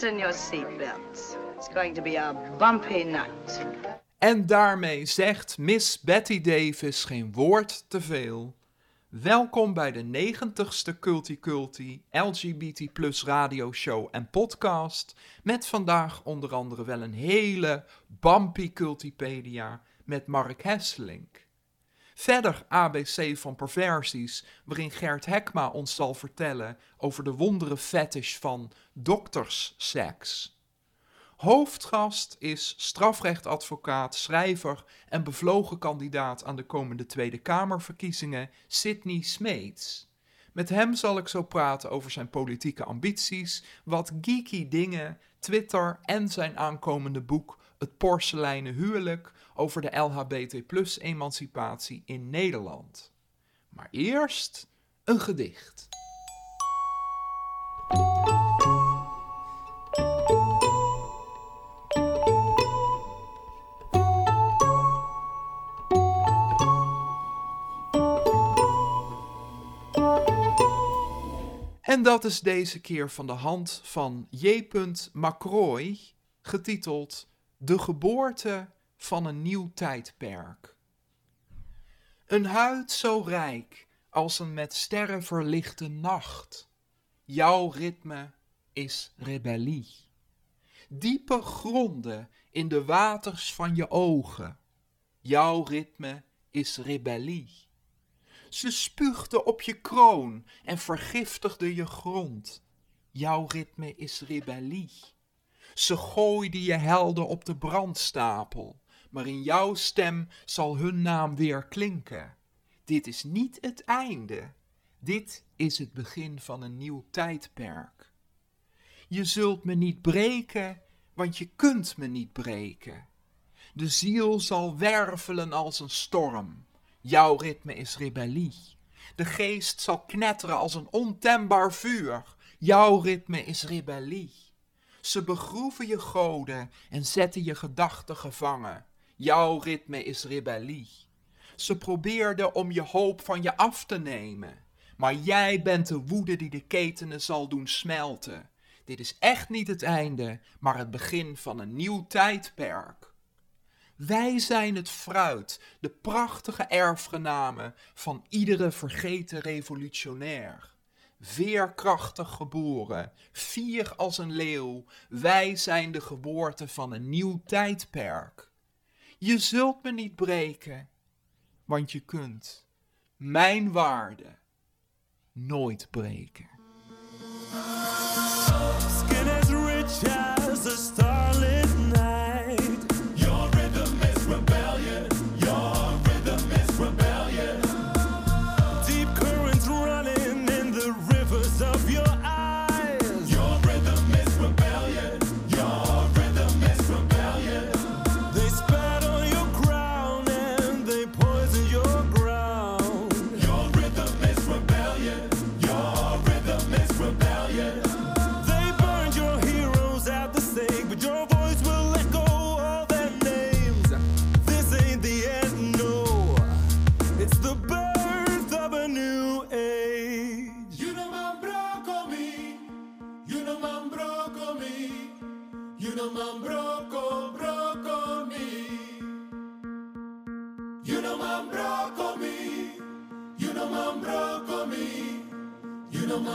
Fasten your seatbelts. It's going to be a bumpy night. En daarmee zegt Miss Betty Davis geen woord te veel. Welkom bij de 90ste Culti Culti LGBT plus radioshow en podcast. Met vandaag onder andere wel een hele bumpy cultipedia met Mark Hesselink. Verder ABC van perversies, waarin Gert Hekma ons zal vertellen over de wondere fetish van doktersseks. Hoofdgast is strafrechtadvocaat, schrijver en bevlogen kandidaat aan de komende Tweede Kamerverkiezingen, Sidney Smeets. Met hem zal ik zo praten over zijn politieke ambities, wat geeky dingen, Twitter en zijn aankomende boek Het Porseleinen Huwelijk over de LHBT-emancipatie in Nederland. Maar eerst een gedicht. En dat is deze keer van de hand van J. Macroy, getiteld De geboorte van een nieuw tijdperk. Een huid zo rijk als een met sterren verlichte nacht. Jouw ritme is rebellie. Diepe gronden in de waters van je ogen. Jouw ritme is rebellie. Ze spuugde op je kroon en vergiftigde je grond. Jouw ritme is rebellie. Ze gooide je helden op de brandstapel, maar in jouw stem zal hun naam weer klinken. Dit is niet het einde. Dit is het begin van een nieuw tijdperk. Je zult me niet breken, want je kunt me niet breken. De ziel zal wervelen als een storm. Jouw ritme is rebellie. De geest zal knetteren als een ontembaar vuur. Jouw ritme is rebellie. Ze begroeven je goden en zetten je gedachten gevangen. Jouw ritme is rebellie. Ze probeerden om je hoop van je af te nemen. Maar jij bent de woede die de ketenen zal doen smelten. Dit is echt niet het einde, maar het begin van een nieuw tijdperk. Wij zijn het fruit, de prachtige erfgenamen van iedere vergeten revolutionair. Veerkrachtig geboren, fier als een leeuw, wij zijn de geboorte van een nieuw tijdperk. Je zult me niet breken, want je kunt mijn waarde nooit breken.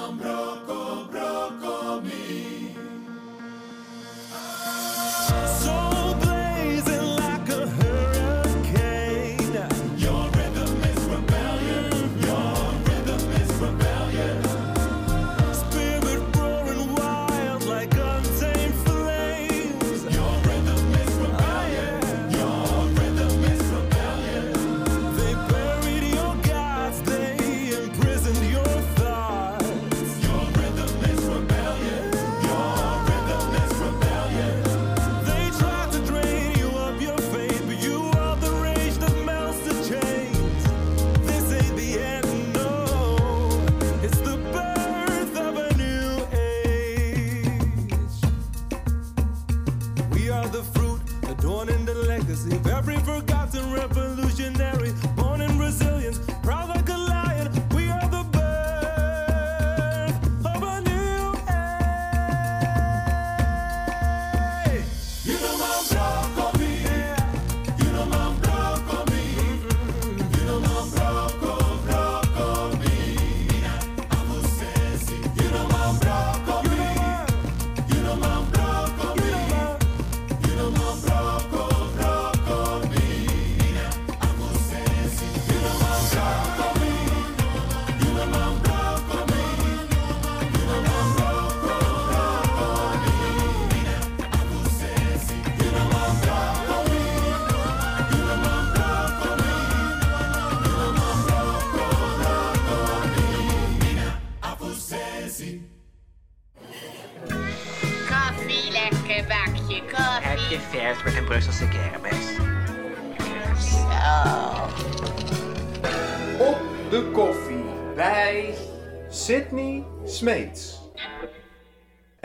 ombro.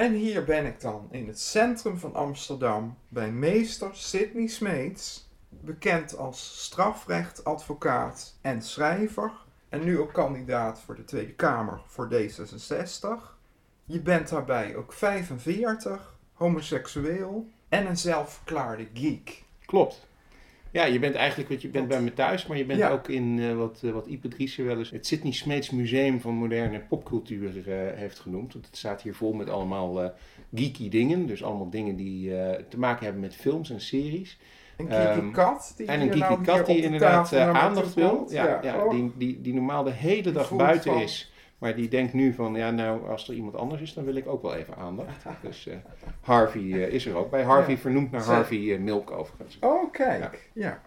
En hier ben ik dan in het centrum van Amsterdam bij meester Sydney Smeets, bekend als strafrechtadvocaat en schrijver en nu ook kandidaat voor de Tweede Kamer voor D66. Je bent daarbij ook 45, homoseksueel en een zelfverklaarde geek. Klopt. Ja, je bent eigenlijk, want je bent bij me thuis, maar je bent Ja. ook in eh, wat, eh, wat Ipe Driessen wel eens het Sydney Smeets Museum van Moderne Popcultuur eh, heeft genoemd. Want het staat hier vol met allemaal geeky dingen. Dus allemaal dingen die te maken hebben met films en series. Een geeky Ehm, kat die En een nou geeky hier kat die inderdaad aandacht wil. Ja, ja, oh. die, die, die normaal de hele dag buiten is. Maar die denkt nu van, ja nou, als er iemand anders is, dan wil ik ook wel even aandacht. Dus eh, Harvey eh, is er ook bij. Harvey Ja. vernoemd naar Harvey eh, Milk overigens. Oh, kijk. Ja.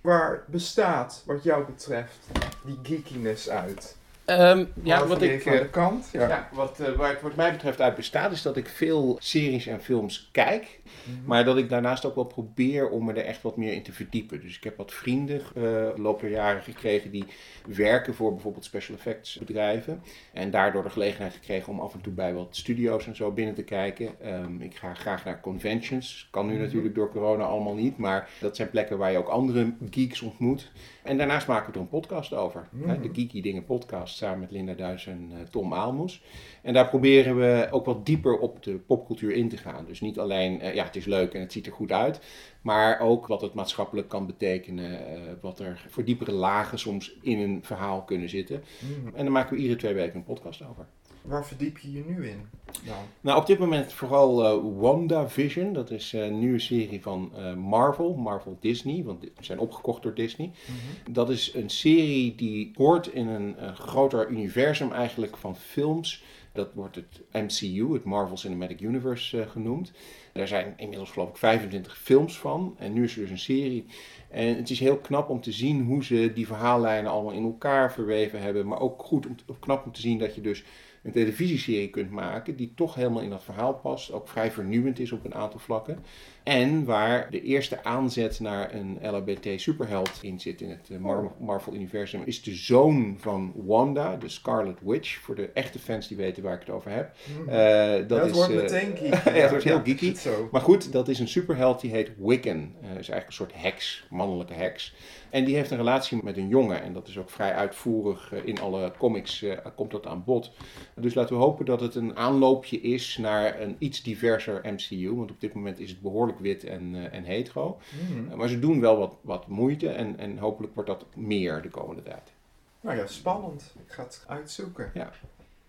Waar bestaat, wat jou betreft, die geekiness uit? Ehm, ja, wat ik... de kant. Ja. Ja, wat, eh, waar het wat mij betreft uit bestaat, is dat ik veel series en films kijk. Maar dat ik daarnaast ook wel probeer om me er echt wat meer in te verdiepen. Dus ik heb wat vrienden de loop der jaren gekregen die werken voor bijvoorbeeld special effects bedrijven. En daardoor de gelegenheid gekregen om af en toe bij wat studio's en zo binnen te kijken. Ehm, ik ga graag naar conventions. Kan nu Mhm. natuurlijk door corona allemaal niet. Maar dat zijn plekken waar je ook andere geeks ontmoet. En daarnaast maken we er een podcast over. hè, Mhm. De Geeky Dingen podcast samen met Linda Duis en eh, Tom Aalmoes. En daar proberen we ook wat dieper op de popcultuur in te gaan. Dus niet alleen, eh, ja, het is leuk en het ziet er goed uit. Maar ook wat het maatschappelijk kan betekenen. eh, wat er voor diepere lagen soms in een verhaal kunnen zitten. Mhm. En daar maken we iedere twee weken een podcast over. Waar verdiep je je nu in? dan? Nou, op dit moment vooral eh WandaVision. Dat is eh, een nieuwe serie van eh, Marvel, Marvel Disney, want die zijn opgekocht door Disney. Mhm. Dat is een serie die hoort in een groter universum eigenlijk van films. Dat wordt het MCU, het Marvel Cinematic Universe, genoemd. Daar zijn inmiddels geloof ik 25 films van. En nu is er dus een serie. En het is heel knap om te zien hoe ze die verhaallijnen allemaal in elkaar verweven hebben. Maar ook goed om, knap om te zien dat je dus een televisieserie kunt maken die toch helemaal in dat verhaal past. Ook vrij vernieuwend is op een aantal vlakken. En waar de eerste aanzet naar een LHBT superheld in zit in het eh, Mar- Marvel universum. Is de zoon van Wanda, de Scarlet Witch. Voor de echte fans die weten waar ik het over heb. Mhm. Eh, dat Ja, is, wordt eh, meteen geeky. ja, het wordt heel geeky. het Zo. maar goed, dat is een superheld die heet Wiccan. Eh is eigenlijk een soort heks, mannelijke heks. En die heeft een relatie met een jongen. En dat is ook vrij uitvoerig in alle comics komt dat aan bod. Dus laten we hopen dat het een aanloopje is naar een iets diverser MCU. Want op dit moment is het behoorlijk wit en, eh, en hetero. Mhm. Eh, maar ze doen wel wat, wat moeite en, en hopelijk wordt dat meer de komende tijd. Nou ja, spannend. Ik ga het uitzoeken. Ja.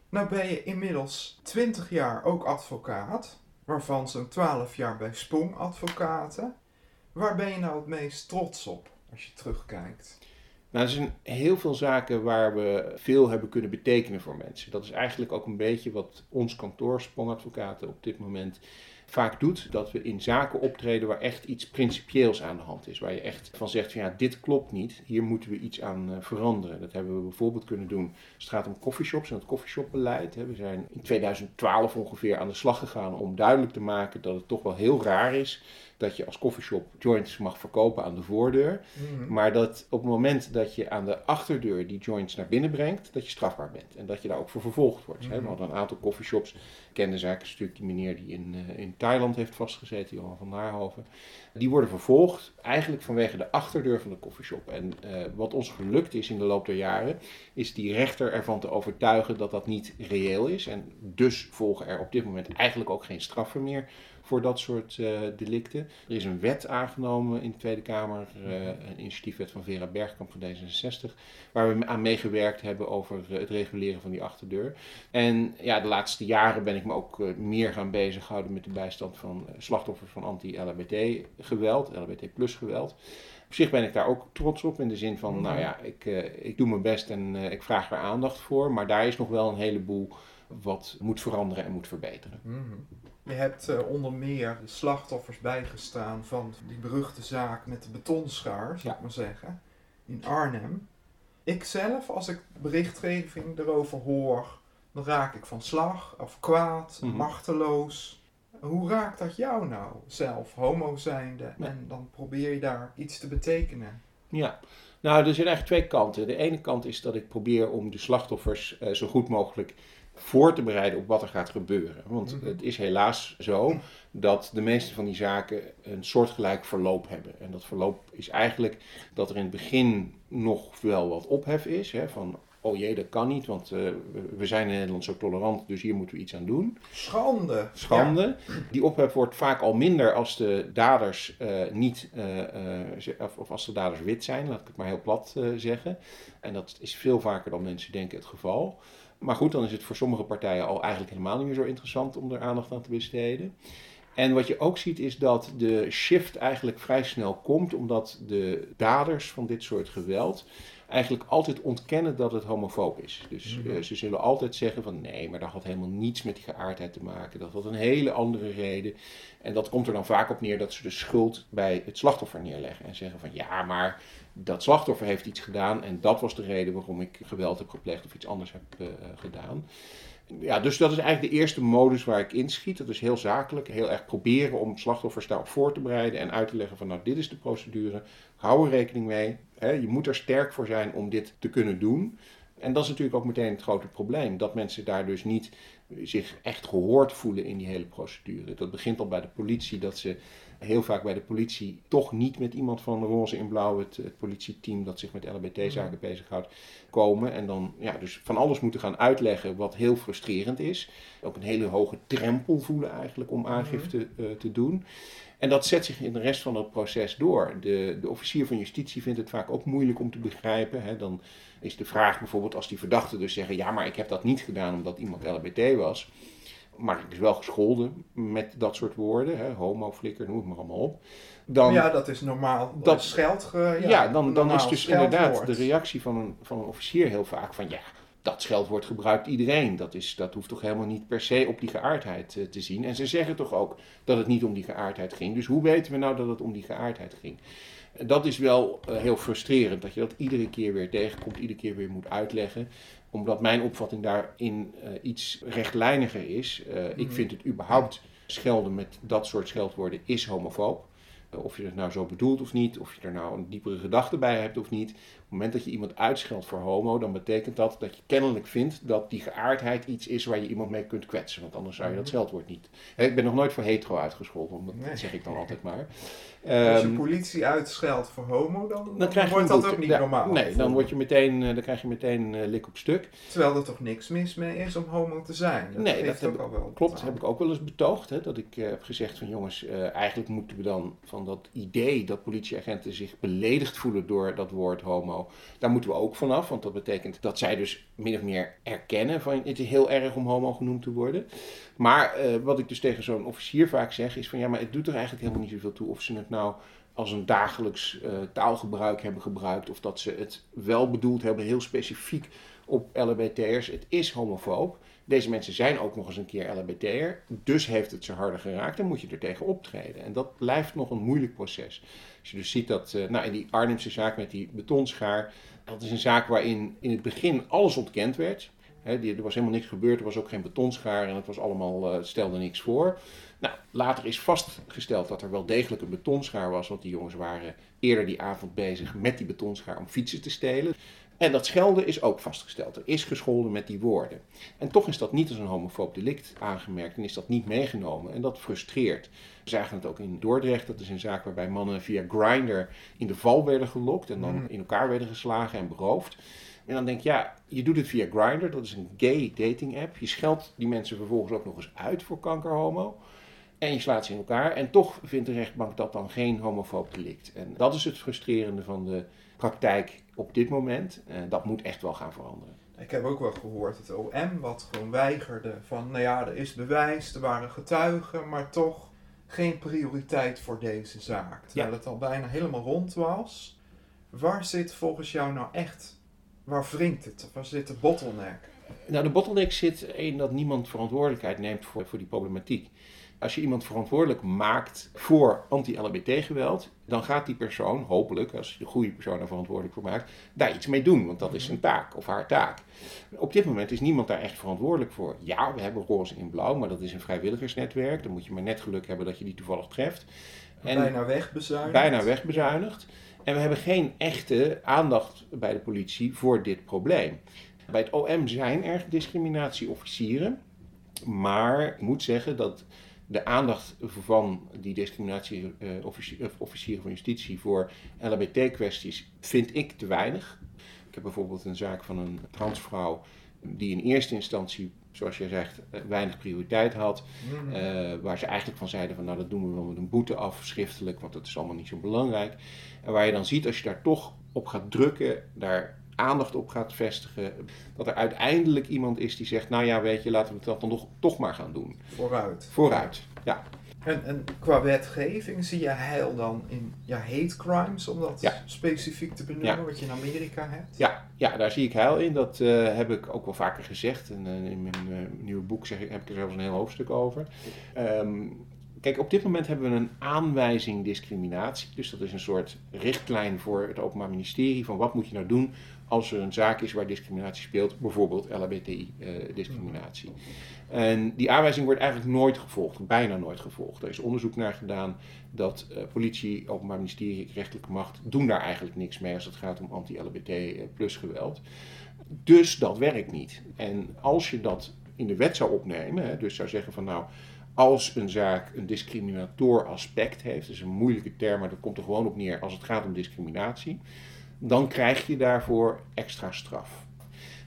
Nou ben je inmiddels 20 jaar ook advocaat, waarvan zo'n 12 jaar bij Spong Advocaten. Waar ben je nou het meest trots op als je terugkijkt? Nou, er zijn heel veel zaken waar we veel hebben kunnen betekenen voor mensen. Dat is eigenlijk ook een beetje wat ons kantoor, Sprongadvocaten, op dit moment vaak doet. Dat we in zaken optreden waar echt iets principieels aan de hand is. Waar je echt van zegt van ja, dit klopt niet. Hier moeten we iets aan eh, veranderen. Dat hebben we bijvoorbeeld kunnen doen het gaat om coffeeshops en het coffeeshopbeleid. We zijn in 2012 ongeveer aan de slag gegaan om duidelijk te maken dat het toch wel heel raar is dat je als coffeeshop joints mag verkopen aan de voordeur. Mhm. Maar dat op het moment dat je aan de achterdeur die joints naar binnen brengt, dat je strafbaar bent. En dat je daar ook voor vervolgd wordt. hè. We hadden een aantal coffeeshops. Kende zaak is natuurlijk die meneer die in, eh, in Thailand heeft vastgezeten, Johan van Naarhoven. Die worden vervolgd eigenlijk vanwege de achterdeur van de coffeeshop. En eh, wat ons gelukt is in de loop der jaren, is die rechter ervan te overtuigen dat dat niet reëel is. En dus volgen er op dit moment eigenlijk ook geen straffen meer voor dat soort eh, delicten. Er is een wet aangenomen in de Tweede Kamer, eh, een initiatiefwet van Vera Bergkamp van D66, waar we aan meegewerkt hebben over het reguleren van die achterdeur. En ja, de laatste jaren ben ik me ook meer gaan bezighouden met de bijstand van slachtoffers van anti-LHBT geweld, LHBT geweld. Op zich ben ik daar ook trots op in de zin van, nou ja, ik, eh, ik doe mijn best en eh, ik vraag er aandacht voor, maar daar is nog wel een heleboel wat moet veranderen en moet verbeteren. Mhm. Je hebt eh, onder meer de slachtoffers bijgestaan van die beruchte zaak met de betonschaar, zou Ja. ik maar zeggen, in Arnhem. Ik zelf, als ik berichtgeving erover hoor, dan raak ik van slag of kwaad, Mhm. machteloos. Hoe raakt dat jou nou, zelf, homo zijnde, Ja. en dan probeer je daar iets te betekenen? Ja, nou, er zijn eigenlijk twee kanten. De ene kant is dat ik probeer om de slachtoffers eh, zo goed mogelijk voor te bereiden op wat er gaat gebeuren. Want Mhm. het is helaas zo dat de meeste van die zaken een soortgelijk verloop hebben. En dat verloop is eigenlijk dat er in het begin nog wel wat ophef is. Hè, van, oh jee, dat kan niet, want eh, we- zijn in Nederland zo tolerant, dus hier moeten we iets aan doen. Schande. Schande. Die ophef wordt vaak al minder als de daders eh, niet, eh, of, of als de daders wit zijn, laat ik het maar heel plat zeggen. En dat is veel vaker dan mensen denken het geval. Maar goed, dan is het voor sommige partijen al eigenlijk helemaal niet meer zo interessant om er aandacht aan te besteden. En wat je ook ziet is dat de shift eigenlijk vrij snel komt, omdat de daders van dit soort geweld eigenlijk altijd ontkennen dat het homofoob is. Dus Mhm. eh, ze zullen altijd zeggen van nee, maar dat had helemaal niets met die geaardheid te maken. Dat had een hele andere reden. En dat komt er dan vaak op neer dat ze de schuld bij het slachtoffer neerleggen. En zeggen van ja, maar dat slachtoffer heeft iets gedaan en dat was de reden waarom ik geweld heb gepleegd of iets anders heb eh, gedaan. Ja, dus dat is eigenlijk de eerste modus waar ik inschiet. Dat is heel zakelijk, heel erg proberen om slachtoffers daarop voor te bereiden en uit te leggen van nou dit is de procedure, hou er rekening mee. Je moet er sterk voor zijn om dit te kunnen doen. En dat is natuurlijk ook meteen het grote probleem, dat mensen daar dus niet zich echt gehoord voelen in die hele procedure. Dat begint al bij de politie, dat ze heel vaak bij de politie toch niet met iemand van roze in blauw, het, het politieteam dat zich met LHBT-zaken bezighoudt, komen. En dan ja, dus van alles moeten gaan uitleggen wat heel frustrerend is. Ook een hele hoge drempel voelen eigenlijk om aangifte eh, te doen. En dat zet zich in de rest van het proces door. De, de officier van justitie vindt het vaak ook moeilijk om te begrijpen. Hè. Dan is de vraag bijvoorbeeld als die verdachten dus zeggen... ja, maar ik heb dat niet gedaan omdat iemand LHBT was. Maar ik is wel gescholden met dat soort woorden. Hè. Homo, flikker, noem het maar allemaal op. Dan, ja, dat is normaal. dat- Dat scheld. ja, ja, dan, dan is dus inderdaad de reactie van een, van een officier heel vaak van... ja, dat scheldwoord gebruikt iedereen. Dat, is, dat hoeft toch helemaal niet per se op die geaardheid eh, te zien. En ze zeggen toch ook dat het niet om die geaardheid ging. Dus hoe weten we nou dat het om die geaardheid ging? Dat is wel eh, heel frustrerend, dat je dat iedere keer weer tegenkomt, iedere keer weer moet uitleggen. Omdat mijn opvatting daarin eh, iets rechtlijniger is. Eh, Ik Mhm. vind het überhaupt schelden met dat soort scheldwoorden is homofoob. Eh, Of je het nou zo bedoelt of niet, of je er nou een diepere gedachte bij hebt of niet. Op het moment dat je iemand uitscheldt voor homo, dan betekent dat dat je kennelijk vindt dat die geaardheid iets is waar je iemand mee kunt kwetsen. Want anders zou je dat scheldwoord niet. Hè, Ik ben nog nooit voor hetero uitgescholden, Nee. dat zeg ik dan altijd maar. Als je Ehm, politie uitscheldt voor homo, dan, dan krijg je wordt dat ook niet normaal. Nee, dan, word je meteen, eh, dan krijg je meteen eh, lik op stuk. Terwijl er toch niks mis mee is om homo te zijn. Dat Nee, dat heb al wel. Klopt, aan. heb ik ook wel eens betoogd. Hè, dat ik eh, heb gezegd van jongens, eigenlijk moeten we dan van dat idee dat politieagenten zich beledigd voelen door dat woord homo. Daar moeten we ook vanaf, want dat betekent dat zij dus min of meer erkennen van het is heel erg om homo genoemd te worden. Maar eh, wat ik dus tegen zo'n officier vaak zeg is van ja, maar het doet er eigenlijk helemaal niet zoveel toe of ze het nou als een dagelijks eh, taalgebruik hebben gebruikt of dat ze het wel bedoeld hebben heel specifiek op LHBT'ers. Het is homofoob. Deze mensen zijn ook nog eens een keer LHBT'er, dus heeft het ze harder geraakt en moet je er tegen optreden. En dat blijft nog een moeilijk proces. Als je dus ziet dat, eh, nou in die Arnhemse zaak met die betonschaar, dat is een zaak waarin in het begin alles ontkend werd. Er was helemaal niks gebeurd, er was ook geen betonschaar en het was allemaal, eh, stelde niks voor. Nou, later is vastgesteld dat er wel degelijk een betonschaar was, want die jongens waren eerder die avond bezig met die betonschaar om fietsen te stelen. En dat schelden is ook vastgesteld. Er is gescholden met die woorden. En toch is dat niet als een homofoob delict aangemerkt en is dat niet meegenomen. En dat frustreert. We zagen het ook in Dordrecht. Dat is een zaak waarbij mannen via Grindr in de val werden gelokt en dan in elkaar werden geslagen en beroofd. En dan denk je, ja, je doet het via Grindr, dat is een gay dating app. Je scheldt die mensen vervolgens ook nog eens uit voor kankerhomo. En je slaat ze in elkaar. En toch vindt de rechtbank dat dan geen homofoob delict. En dat is het frustrerende van de praktijk op dit moment. En dat moet echt wel gaan veranderen. Ik heb ook wel gehoord het OM wat gewoon weigerde van, nou ja, er is bewijs, er waren getuigen, maar toch geen prioriteit voor deze zaak. Terwijl het al bijna helemaal rond was. Waar zit volgens jou nou echt, waar wringt het? Waar zit de bottleneck? Nou, de bottleneck zit in dat niemand verantwoordelijkheid neemt voor, voor die problematiek. Als je iemand verantwoordelijk maakt voor anti-LHBT-geweld, dan gaat die persoon, hopelijk, als je de goede persoon er verantwoordelijk voor maakt, daar iets mee doen, want dat is zijn taak of haar taak. Op dit moment is niemand daar echt verantwoordelijk voor. Ja, we hebben roze in blauw, maar dat is een vrijwilligersnetwerk. Dan moet je maar net geluk hebben dat je die toevallig treft. En bijna wegbezuinigd. bijna wegbezuinigd. En we hebben geen echte aandacht bij de politie voor dit probleem. Bij het OM zijn er discriminatieofficieren. Maar ik moet zeggen dat de aandacht van die discriminatieofficieren van justitie voor LHBT-kwesties vind ik te weinig. Ik heb bijvoorbeeld een zaak van een transvrouw die in eerste instantie, zoals jij zegt, eh, weinig prioriteit had. Eh, waar ze eigenlijk van zeiden van nou dat doen we wel met een boete af, schriftelijk, want dat is allemaal niet zo belangrijk. En waar je dan ziet als je daar toch op gaat drukken, daar aandacht op gaat vestigen, dat er uiteindelijk iemand is die zegt, nou ja weet je, laten we dat dan nog, toch maar gaan doen. Vooruit. Vooruit, ja. En, en qua wetgeving zie je heil dan in ja, hate crimes, om dat Ja. specifiek te benoemen, Ja. wat je in Amerika hebt? Ja, ja, daar zie ik heil in. Dat eh, heb ik ook wel vaker gezegd. En eh, in mijn eh, nieuwe boek zeg ik, heb ik er zelfs een heel hoofdstuk over. Ehm, kijk, op dit moment hebben we een aanwijzing discriminatie. Dus dat is een soort richtlijn voor het Openbaar Ministerie van wat moet je nou doen als er een zaak is waar discriminatie speelt, bijvoorbeeld LHBTI-discriminatie. en die aanwijzing wordt eigenlijk nooit gevolgd, bijna nooit gevolgd. Er is onderzoek naar gedaan dat eh, politie, openbaar ministerie, rechtelijke macht doen daar eigenlijk niks mee als het gaat om anti-LHBT plus geweld. Dus dat werkt niet. En als je dat in de wet zou opnemen, hè, dus zou zeggen van nou, als een zaak een discriminator aspect heeft, dat is een moeilijke term, maar dat komt er gewoon op neer als het gaat om discriminatie, dan krijg je daarvoor extra straf.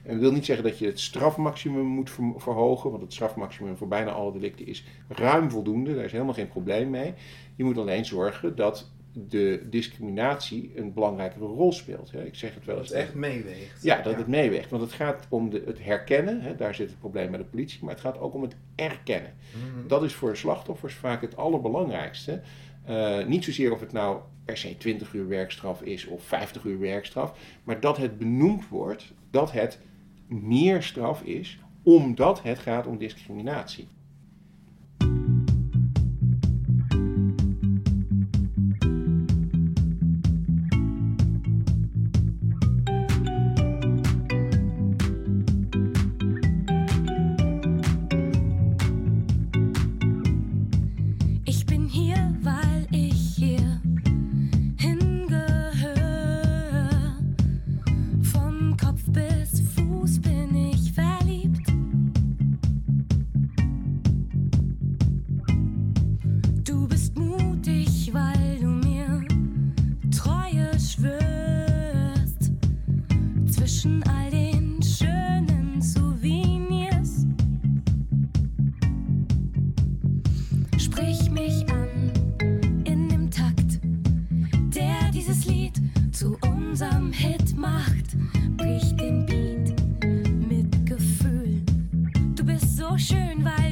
En dat wil niet zeggen dat je het strafmaximum moet ver- verhogen, want het strafmaximum voor bijna alle delicten is ruim voldoende, daar is helemaal geen probleem mee. Je moet alleen zorgen dat de discriminatie een belangrijkere rol speelt. Ik zeg het wel Dat eens. het echt meeweegt. Ja, dat het meeweegt. Want het gaat om de, het herkennen, hè, daar zit het probleem bij de politie, maar het gaat ook om het erkennen. Mhm. Dat is voor slachtoffers vaak het allerbelangrijkste. Eh, niet zozeer of het nou per se 20 uur werkstraf is of 50 uur werkstraf, maar dat het benoemd wordt dat het meer straf is, omdat het gaat om discriminatie. Schön, weil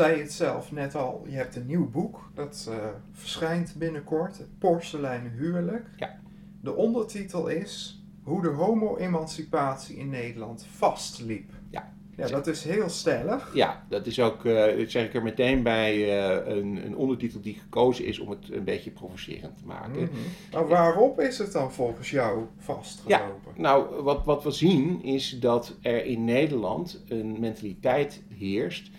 zei het zelf net al, je hebt een nieuw boek. Dat eh, verschijnt binnenkort, het Porseleinen Huwelijk. Ja. De ondertitel is Hoe de homo-emancipatie in Nederland vastliep. Ja. Ja, dat is heel stellig. Ja, dat is ook, eh, dat zeg ik er meteen bij, eh, een, een ondertitel die gekozen is om het een beetje provocerend te maken. Mhm. Maar waarop is het dan volgens jou vastgelopen? Nou, wat, wat we zien is dat er in Nederland een mentaliteit heerst.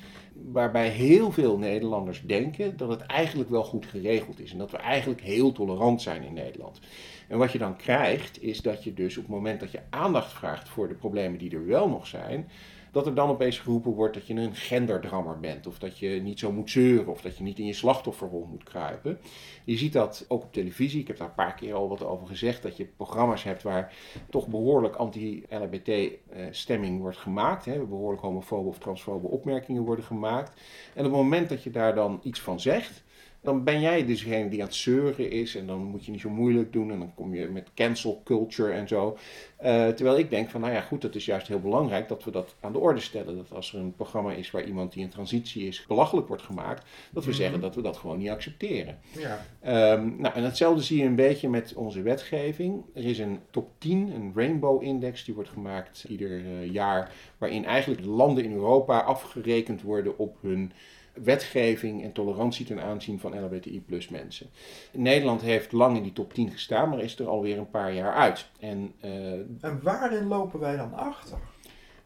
Waarbij heel veel Nederlanders denken dat het eigenlijk wel goed geregeld is. En dat we eigenlijk heel tolerant zijn in Nederland. En wat je dan krijgt, is dat je dus op het moment dat je aandacht vraagt voor de problemen die er wel nog zijn. Dat er dan opeens geroepen wordt dat je een genderdrammer bent. Of dat je niet zo moet zeuren. Of dat je niet in je slachtofferrol moet kruipen. Je ziet dat ook op televisie. Ik heb daar een paar keer al wat over gezegd. Dat je programma's hebt waar toch behoorlijk anti-LHBT-stemming wordt gemaakt. Hè, behoorlijk homofobe of transfobe opmerkingen worden gemaakt. En op het moment dat je daar dan iets van zegt. Dan ben jij dus degene die aan het zeuren is. En dan moet je niet zo moeilijk doen. En dan kom je met cancel culture en zo. Uh, terwijl ik denk van, nou ja, goed, het is juist heel belangrijk dat we dat aan de orde stellen. Dat als er een programma is waar iemand die in transitie is belachelijk wordt gemaakt, dat we Mhm. zeggen dat we dat gewoon niet accepteren. Ja. Ehm, nou, en hetzelfde zie je een beetje met onze wetgeving. Er is een top 10, een Rainbow Index, die wordt gemaakt ieder eh, jaar, waarin eigenlijk de landen in Europa afgerekend worden op hun wetgeving en tolerantie ten aanzien van LHBTI plus mensen. Nederland heeft lang in die top 10 gestaan, maar is er alweer een paar jaar uit. En eh, En waarin lopen wij dan achter?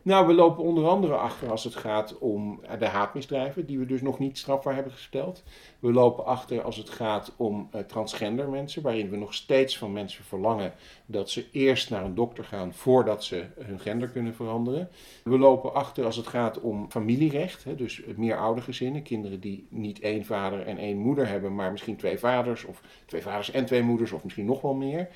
Nou, we lopen onder andere achter als het gaat om de haatmisdrijven, die we dus nog niet strafbaar hebben gesteld. We lopen achter als het gaat om eh, transgender mensen, waarin we nog steeds van mensen verlangen dat ze eerst naar een dokter gaan voordat ze hun gender kunnen veranderen. We lopen achter als het gaat om familierecht, hè, dus meer oudergezinnen, kinderen die niet één vader en één moeder hebben, maar misschien twee vaders of twee vaders en twee moeders of misschien nog wel meer.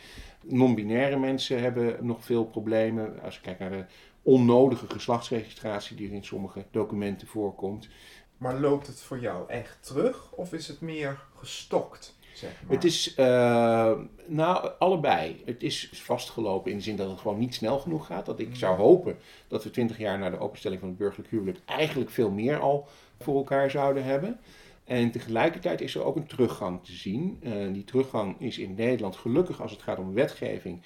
Non-binaire mensen hebben nog veel problemen. Als je kijkt naar de onnodige geslachtsregistratie die er in sommige documenten voorkomt. Maar loopt het voor jou echt terug of is het meer gestokt? Zeg maar? Het is, eh, nou, allebei. Het is vastgelopen in de zin dat het gewoon niet snel genoeg gaat. Dat ik zou hopen dat we twintig jaar na de openstelling van het burgerlijk huwelijk eigenlijk veel meer al voor elkaar zouden hebben. En tegelijkertijd is er ook een teruggang te zien. Eh, die teruggang is in Nederland gelukkig als het gaat om wetgeving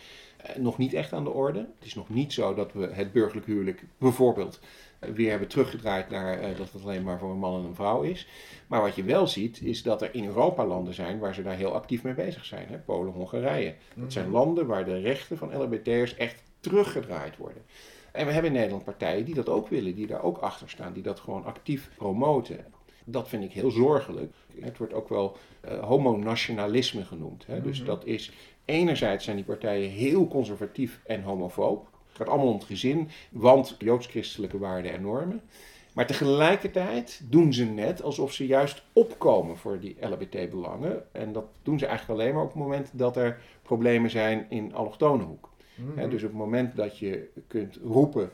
nog niet echt aan de orde. Het is nog niet zo dat we het burgerlijk huwelijk bijvoorbeeld eh, weer hebben teruggedraaid naar eh, dat het alleen maar voor een man en een vrouw is. Maar wat je wel ziet is dat er in Europa landen zijn waar ze daar heel actief mee bezig zijn. Hè? Polen, Hongarije. Dat zijn landen waar de rechten van LHBT'ers echt teruggedraaid worden. En we hebben in Nederland partijen die dat ook willen, die daar ook achter staan, die dat gewoon actief promoten. Dat vind ik heel zorgelijk. Het wordt ook wel eh, homonationalisme genoemd. Hè? Dus dat is, enerzijds zijn die partijen heel conservatief en homofoob. Het gaat allemaal om het gezin, want joods-christelijke waarden en normen. Maar tegelijkertijd doen ze net alsof ze juist opkomen voor die LHBT-belangen. En dat doen ze eigenlijk alleen maar op het moment dat er problemen zijn in allochtone hoek. Hè, dus op het moment dat je kunt roepen,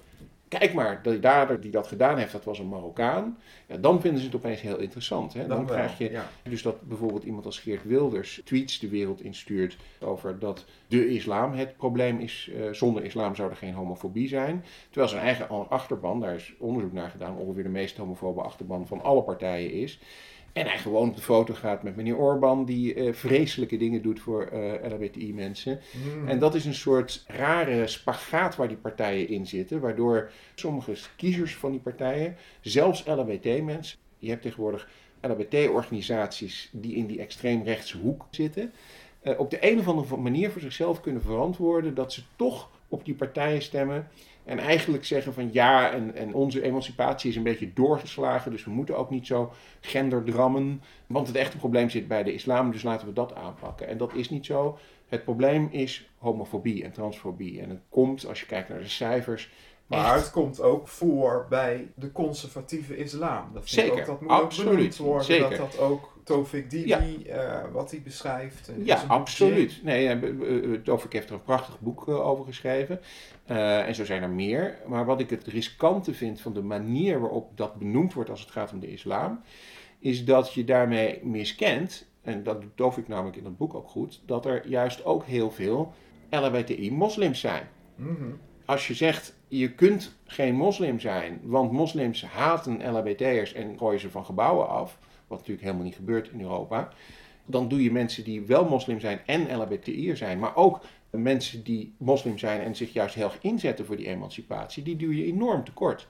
kijk maar, de dader die dat gedaan heeft, dat was een Marokkaan. Ja, dan vinden ze het opeens heel interessant. Hè? Dan, krijg je ja. dus dat bijvoorbeeld iemand als Geert Wilders tweets de wereld instuurt over dat de islam het probleem is. Eh, zonder islam zou er geen homofobie zijn. Terwijl zijn eigen achterban, daar is onderzoek naar gedaan, ongeveer de meest homofobe achterban van alle partijen is. En hij gewoon op de foto gaat met meneer Orbán, die eh, vreselijke dingen doet voor eh LHBTI-mensen. En dat is een soort rare spagaat waar die partijen in zitten, waardoor sommige kiezers van die partijen, zelfs LHBT-mensen, je hebt tegenwoordig LHBT-organisaties die in die extreemrechtse hoek zitten, eh, op de een of andere manier voor zichzelf kunnen verantwoorden dat ze toch op die partijen stemmen. En eigenlijk zeggen van ja, en, en onze emancipatie is een beetje doorgeslagen, dus we moeten ook niet zo genderdrammen. Want het echte probleem zit bij de islam, dus laten we dat aanpakken. En dat is niet zo. Het probleem is homofobie en transfobie. En het komt, als je kijkt naar de cijfers, Maar echt het komt ook voor bij de conservatieve islam. Dat vind ik Zeker, ook, dat moet absoluut, ook worden. zeker. Dat dat ook Tofik Dibi, Ja. eh, wat hij beschrijft. Ja, boek absoluut. Nee, eh, eh, Tovik heeft er een prachtig boek over geschreven. En zo zijn er meer. Maar wat ik het riskante vind van de manier waarop dat benoemd wordt als het gaat om de islam, is dat je daarmee miskent, en dat doet Tovik namelijk in dat boek ook goed, dat er juist ook heel veel LHBTI-moslims zijn. Mhm. als je zegt, je kunt geen moslim zijn, want moslims haten LHBT'ers en gooien ze van gebouwen af, wat natuurlijk helemaal niet gebeurt in Europa, dan doe je mensen die wel moslim zijn en LHBTI'er zijn, maar ook mensen die moslim zijn en zich juist heel erg inzetten voor die emancipatie, die duw je enorm tekort.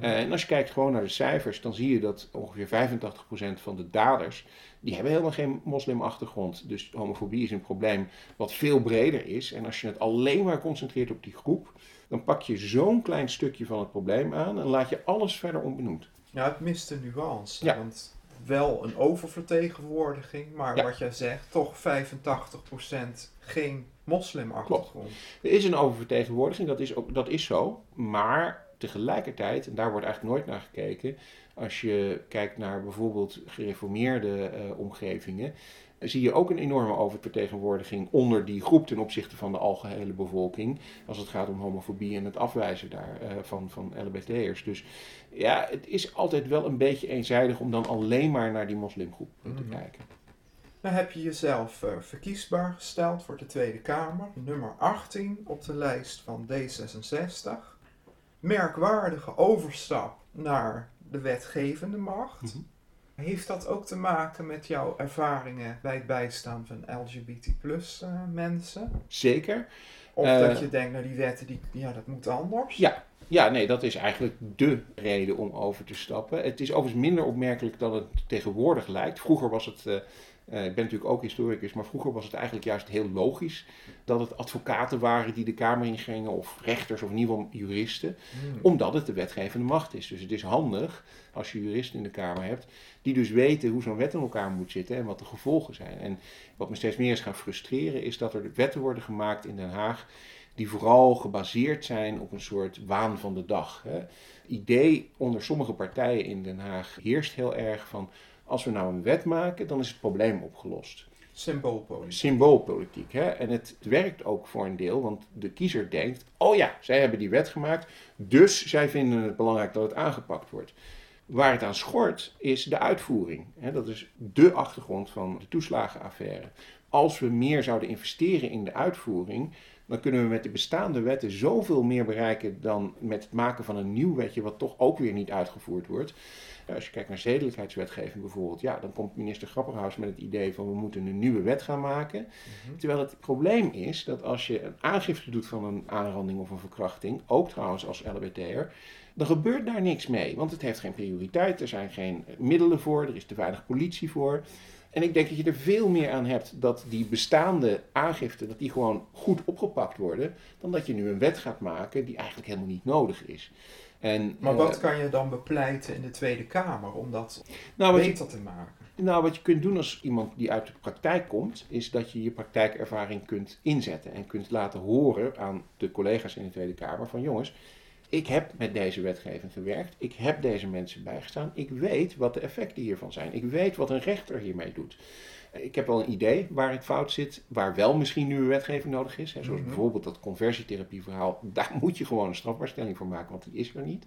Eh, en als je kijkt gewoon naar de cijfers, dan zie je dat ongeveer 85% van de daders, die hebben helemaal geen moslimachtergrond. Dus homofobie is een probleem wat veel breder is. En als je het alleen maar concentreert op die groep, dan pak je zo'n klein stukje van het probleem aan en laat je alles verder onbenoemd. Ja, het mist de nuance. Ja. Want wel een oververtegenwoordiging, maar Ja. wat jij zegt, toch 85% geen moslimachtergrond. Er is een oververtegenwoordiging, dat is, ook, dat is zo. Maar tegelijkertijd, en daar wordt eigenlijk nooit naar gekeken, als je kijkt naar bijvoorbeeld gereformeerde eh, omgevingen, zie je ook een enorme oververtegenwoordiging onder die groep ten opzichte van de algehele bevolking. Als het gaat om homofobie en het afwijzen daar, eh, van, van LBT'ers. Dus ja, het is altijd wel een beetje eenzijdig om dan alleen maar naar die moslimgroep te Mhm. kijken. Dan heb je jezelf eh, verkiesbaar gesteld voor de Tweede Kamer, nummer 18 op de lijst van D66. Merkwaardige overstap naar de wetgevende macht. Mhm. Heeft dat ook te maken met jouw ervaringen bij het bijstaan van LGBT plus eh, mensen? Zeker. Of Eh, dat je denkt, nou die wetten, die, ja, dat moet anders? Ja, ja, nee, dat is eigenlijk dé reden om over te stappen. Het is overigens minder opmerkelijk dan het tegenwoordig lijkt. Vroeger was het, eh, ik ben natuurlijk ook historicus, maar vroeger was het eigenlijk juist heel logisch dat het advocaten waren die de Kamer ingingen, of rechters of in ieder geval juristen, Hmm. omdat het de wetgevende macht is. Dus het is handig als je juristen in de Kamer hebt, die dus weten hoe zo'n wet in elkaar moet zitten en wat de gevolgen zijn. En wat me steeds meer is gaan frustreren, is dat er wetten worden gemaakt in Den Haag die vooral gebaseerd zijn op een soort waan van de dag. Hè. Idee onder sommige partijen in Den Haag heerst heel erg van als we nou een wet maken, dan is het probleem opgelost. Symboolpolitiek. Symboolpolitiek. Hè? En het werkt ook voor een deel, want de kiezer denkt: oh ja, zij hebben die wet gemaakt, dus zij vinden het belangrijk dat het aangepakt wordt. Waar het aan schort is de uitvoering. Hè? Dat is de achtergrond van de toeslagenaffaire. Als we meer zouden investeren in de uitvoering, dan kunnen we met de bestaande wetten zoveel meer bereiken dan met het maken van een nieuw wetje, wat toch ook weer niet uitgevoerd wordt. Als je kijkt naar zedelijkheidswetgeving bijvoorbeeld, ja, dan komt minister Grapperhaus met het idee van we moeten een nieuwe wet gaan maken. Terwijl het probleem is dat als je een aangifte doet van een aanranding of een verkrachting, ook trouwens als LBT'er, dan gebeurt daar niks mee. Want het heeft geen prioriteit, er zijn geen middelen voor, er is te weinig politie voor. En ik denk dat je er veel meer aan hebt dat die bestaande aangiften, dat die gewoon goed opgepakt worden, dan dat je nu een wet gaat maken die eigenlijk helemaal niet nodig is. En, Maar eh, wat kan je dan bepleiten in de Tweede Kamer om dat nou, je- beter te maken? nou, wat je kunt doen als iemand die uit de praktijk komt, is dat je je praktijkervaring kunt inzetten en kunt laten horen aan de collega's in de Tweede Kamer van jongens, ik heb met deze wetgeving gewerkt, ik heb deze mensen bijgestaan, ik weet wat de effecten hiervan zijn, ik weet wat een rechter hiermee doet. Ik heb wel een idee waar het fout zit, waar wel misschien nieuwe wetgeving nodig is. Hè, zoals Mhm. bijvoorbeeld dat conversietherapieverhaal, daar moet je gewoon een strafbaarstelling voor maken, want die is er niet.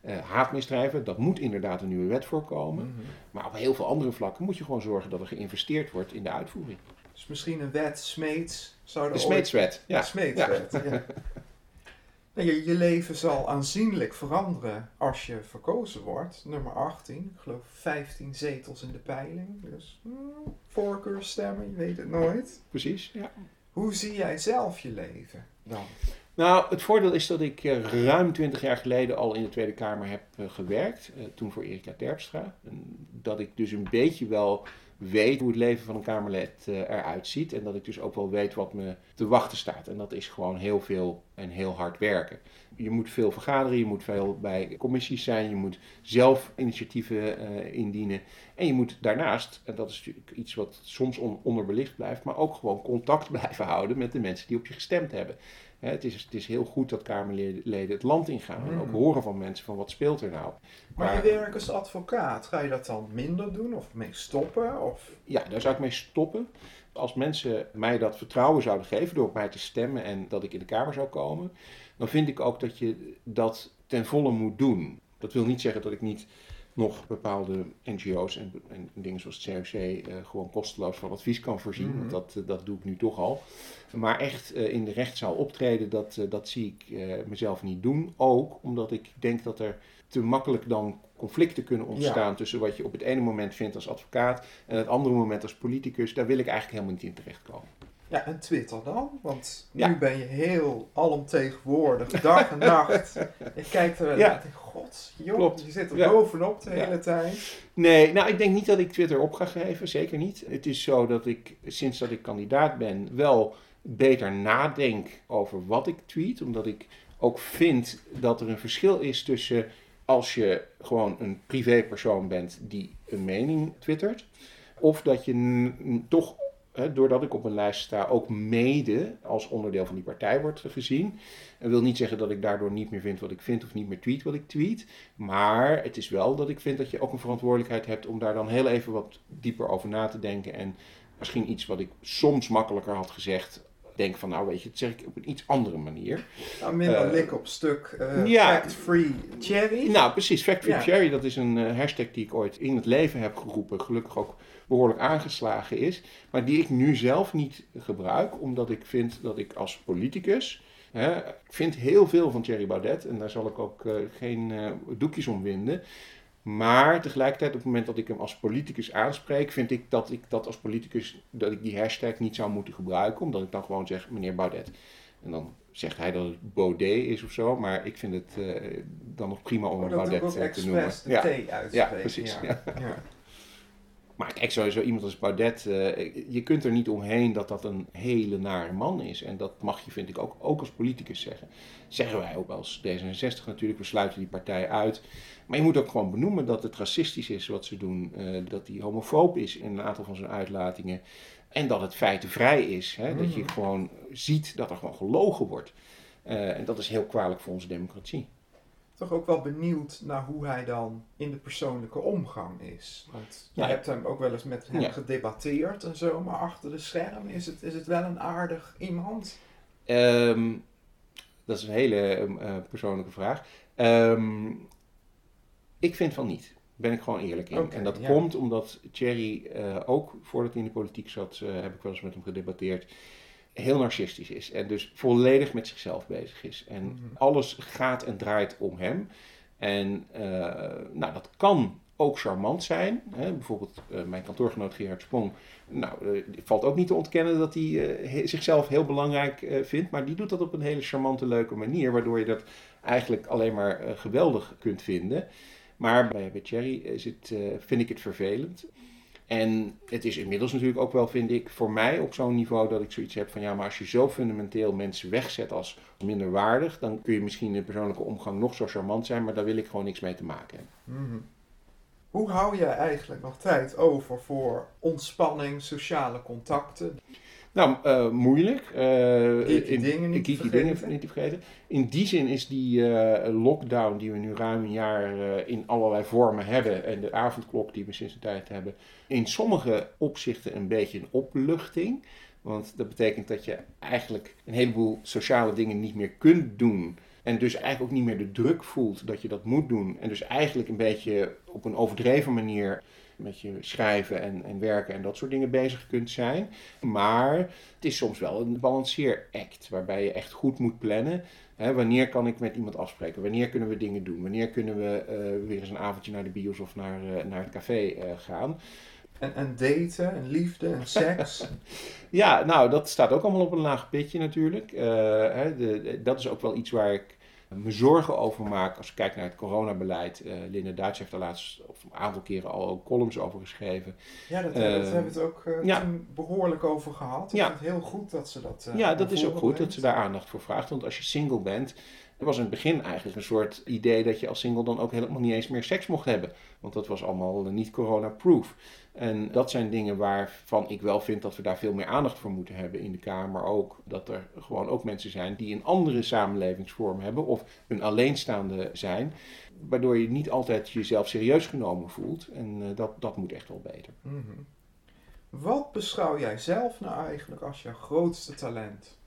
Eh, haatmisdrijven, dat moet inderdaad een nieuwe wet voorkomen. Mhm. Maar op heel veel andere vlakken moet je gewoon zorgen dat er geïnvesteerd wordt in de uitvoering. Dus misschien een wet, Smeets, zou De ooit- Smeetswet. Ja. De Smeetswet, ja. je, je leven zal aanzienlijk veranderen als je verkozen wordt. Nummer 18, ik geloof 15 zetels in de peiling. Dus hmm, voorkeurstemmen, je weet het nooit. Precies, ja. Hoe zie jij zelf je leven dan? Nou, het voordeel is dat ik eh, ruim twintig jaar geleden al in de Tweede Kamer heb eh, gewerkt. eh, toen voor Erika Terpstra. Dat ik dus een beetje wel weet hoe het leven van een Kamerlid eh, eruit ziet. En dat ik dus ook wel weet wat me te wachten staat. En dat is gewoon heel veel en heel hard werken. Je moet veel vergaderen, je moet veel bij commissies zijn, je moet zelf initiatieven eh, indienen. En je moet daarnaast, en dat is natuurlijk iets wat soms on- onderbelicht blijft, maar ook gewoon contact blijven houden met de mensen die op je gestemd hebben. Hè, het, is, het is heel goed dat Kamerleden het land ingaan en ook Mm. horen van mensen van wat speelt er nou. Maar je werk als advocaat, ga je dat dan minder doen of mee stoppen? Of... Ja, daar zou ik mee stoppen. Als mensen mij dat vertrouwen zouden geven door op mij te stemmen en dat ik in de Kamer zou komen, dan vind ik ook dat je dat ten volle moet doen. Dat wil niet zeggen dat ik niet nog bepaalde NGO's en, en dingen zoals het COC eh, gewoon kosteloos van advies kan voorzien. Mhm. Want dat, eh, dat doe ik nu toch al. Maar echt eh, in de rechtszaal optreden, dat, dat zie ik mezelf niet doen. Ook omdat ik denk dat er te makkelijk dan conflicten kunnen ontstaan tussen wat je op het ene moment vindt als advocaat en het andere moment als politicus. Daar wil ik eigenlijk helemaal niet in terechtkomen. Ja, en Twitter dan? Want Ja. nu ben je heel alomtegenwoordig, dag en nacht. Je kijkt er Ja. en denkt, god, joh, Klopt. je zit er Ja. bovenop de Ja. hele tijd. Nee, nou ik denk niet dat ik Twitter op ga geven, zeker niet. Het is zo dat ik sinds dat ik kandidaat ben wel beter nadenk over wat ik tweet. Omdat ik ook vind dat er een verschil is tussen als je gewoon een privépersoon bent die een mening twittert. Of dat je toch, doordat ik op een lijst sta, ook mede als onderdeel van die partij wordt gezien. Dat wil niet zeggen dat ik daardoor niet meer vind wat ik vind of niet meer tweet wat ik tweet. Maar het is wel dat ik vind dat je ook een verantwoordelijkheid hebt om daar dan heel even wat dieper over na te denken. En misschien iets wat ik soms makkelijker had gezegd, denk van nou weet je, dat zeg ik op een iets andere manier. Nou, minder Eh, lik op stuk, eh, ja. fact-free cherry. Nou, precies. Fact Free Ja. Cherry, dat is een eh, hashtag die ik ooit in het leven heb geroepen. Gelukkig ook behoorlijk aangeslagen is. Maar die ik nu zelf niet gebruik, omdat ik vind dat ik als politicus. Hè, ik vind heel veel van Thierry Baudet en daar zal ik ook eh, geen eh, doekjes om winden. Maar tegelijkertijd, op het moment dat ik hem als politicus aanspreek, vind ik dat ik dat als politicus, dat ik die hashtag niet zou moeten gebruiken. Omdat ik dan gewoon zeg, meneer Baudet. En dan zegt hij dat het Baudet is of zo, maar ik vind het eh, dan nog prima om Oh, hem dat doe ik Baudet ook te noemen. expres de Ja. T uitspreken. Ja, precies, Ja. Ja. Maar kijk, sowieso iemand als Baudet, eh, je kunt er niet omheen dat dat een hele nare man is. En dat mag je, vind ik, ook, ook als politicus zeggen. Zeggen wij ook als D66 natuurlijk, we sluiten die partij uit. Maar je moet ook gewoon benoemen dat het racistisch is wat ze doen. eh, dat hij homofoob is in een aantal van zijn uitlatingen. En dat het feitenvrij is. Hè? Dat je gewoon ziet dat er gewoon gelogen wordt. Eh, en dat is heel kwalijk voor onze democratie. Toch ook wel benieuwd naar hoe hij dan in de persoonlijke omgang is. Want je Ja. hebt hem ook wel eens met hem Ja. gedebatteerd en zo, maar achter de schermen is het, is het wel een aardig iemand. Ehm, dat is een hele ehm, eh, persoonlijke vraag. Ehm, ik vind van niet. Ben ik gewoon eerlijk in. En dat ja. komt omdat Thierry eh, ook, voordat hij in de politiek zat, eh, heb ik wel eens met hem gedebatteerd, heel narcistisch is. En dus volledig met zichzelf bezig is. En Mhm. alles gaat en draait om hem. En eh, nou, dat kan ook charmant zijn. Hè? Bijvoorbeeld eh, mijn kantoorgenoot Gerard Sprong. Nou, eh, valt ook niet te ontkennen dat hij he- zichzelf heel belangrijk vindt. Maar die doet dat op een hele charmante, leuke manier. Waardoor je dat eigenlijk alleen maar geweldig kunt vinden. Maar bij, bij Thierry is het, vind ik het vervelend. En het is inmiddels natuurlijk ook wel, vind ik, voor mij op zo'n niveau dat ik zoiets heb van ja, maar als je zo fundamenteel mensen wegzet als minderwaardig, dan kun je misschien in de persoonlijke omgang nog zo charmant zijn, maar daar wil ik gewoon niks mee te maken hebben. Mhm. Hoe hou je eigenlijk nog tijd over voor ontspanning, sociale contacten? Nou, eh, moeilijk. Eh, Geeky dingen niet te geeky vergeten. dingen niet te vergeten. In die zin is die eh, lockdown die we nu ruim een jaar in allerlei vormen hebben en de avondklok die we sinds een tijd hebben, in sommige opzichten een beetje een opluchting. Want dat betekent dat je eigenlijk een heleboel sociale dingen niet meer kunt doen. En dus eigenlijk ook niet meer de druk voelt dat je dat moet doen. En dus eigenlijk een beetje op een overdreven manier met je schrijven en, en werken en dat soort dingen bezig kunt zijn. Maar het is soms wel een balanceeract waarbij je echt goed moet plannen. Hè, wanneer kan ik met iemand afspreken? Wanneer kunnen we dingen doen? Wanneer kunnen we eh, weer eens een avondje naar de bios of naar, eh, naar het café eh, gaan? En, en daten, en liefde, en seks. Ja, nou, dat staat ook allemaal op een laag pitje natuurlijk. Hè, de, de- dat is ook wel iets waar ik me zorgen over maak als ik kijk naar het coronabeleid. Eh Linda Duits heeft daar laatst of een aantal keren al ook columns over geschreven. Ja, dat, Eh, hebben we het ook eh, ja. behoorlijk over gehad. Ik Ja. vind het heel goed dat ze dat ja, dat is ook goed dat ze daar aandacht voor vraagt. Want als je single bent, er was in het begin eigenlijk een soort idee dat je als single dan ook helemaal niet eens meer seks mocht hebben. Want dat was allemaal niet corona-proof. En dat zijn dingen waarvan ik wel vind dat we daar veel meer aandacht voor moeten hebben in de Kamer ook. Dat er gewoon ook mensen zijn die een andere samenlevingsvorm hebben of een alleenstaande zijn. Waardoor je niet altijd jezelf serieus genomen voelt. En eh, dat, dat moet echt wel beter. Mhm. Wat beschouw jij zelf nou eigenlijk als jouw grootste talent?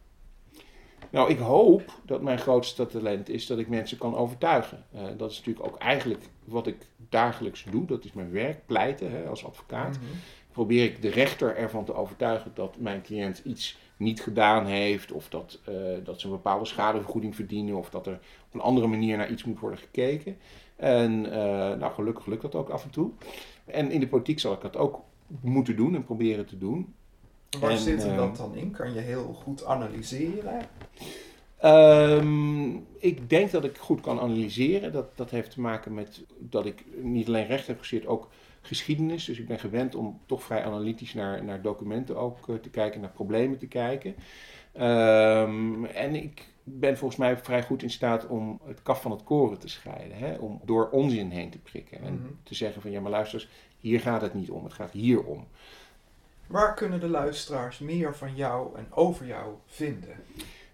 Nou, ik hoop dat mijn grootste talent is dat ik mensen kan overtuigen. Eh, dat is natuurlijk ook eigenlijk wat ik dagelijks doe. Dat is mijn werk, pleiten hè, als advocaat. Probeer ik de rechter ervan te overtuigen dat mijn cliënt iets niet gedaan heeft. Of dat, eh, dat ze een bepaalde schadevergoeding verdienen. Of dat er op een andere manier naar iets moet worden gekeken. En eh, nou, gelukkig lukt dat ook af en toe. En in de politiek zal ik dat ook moeten doen en proberen te doen. Waar En, zit hem eh, dat dan in? Kan je heel goed analyseren? Ehm, ik denk dat ik goed kan analyseren. Dat, dat heeft te maken met dat ik niet alleen recht heb gestudeerd, ook geschiedenis. Dus ik ben gewend om toch vrij analytisch naar, naar documenten ook eh, te kijken, naar problemen te kijken. Ehm, en ik ben volgens mij vrij goed in staat om het kaf van het koren te scheiden. Hè? Om door onzin heen te prikken. En Mhm. te zeggen van ja, maar luister eens, hier gaat het niet om. Het gaat hier om. Waar kunnen de luisteraars meer van jou en over jou vinden?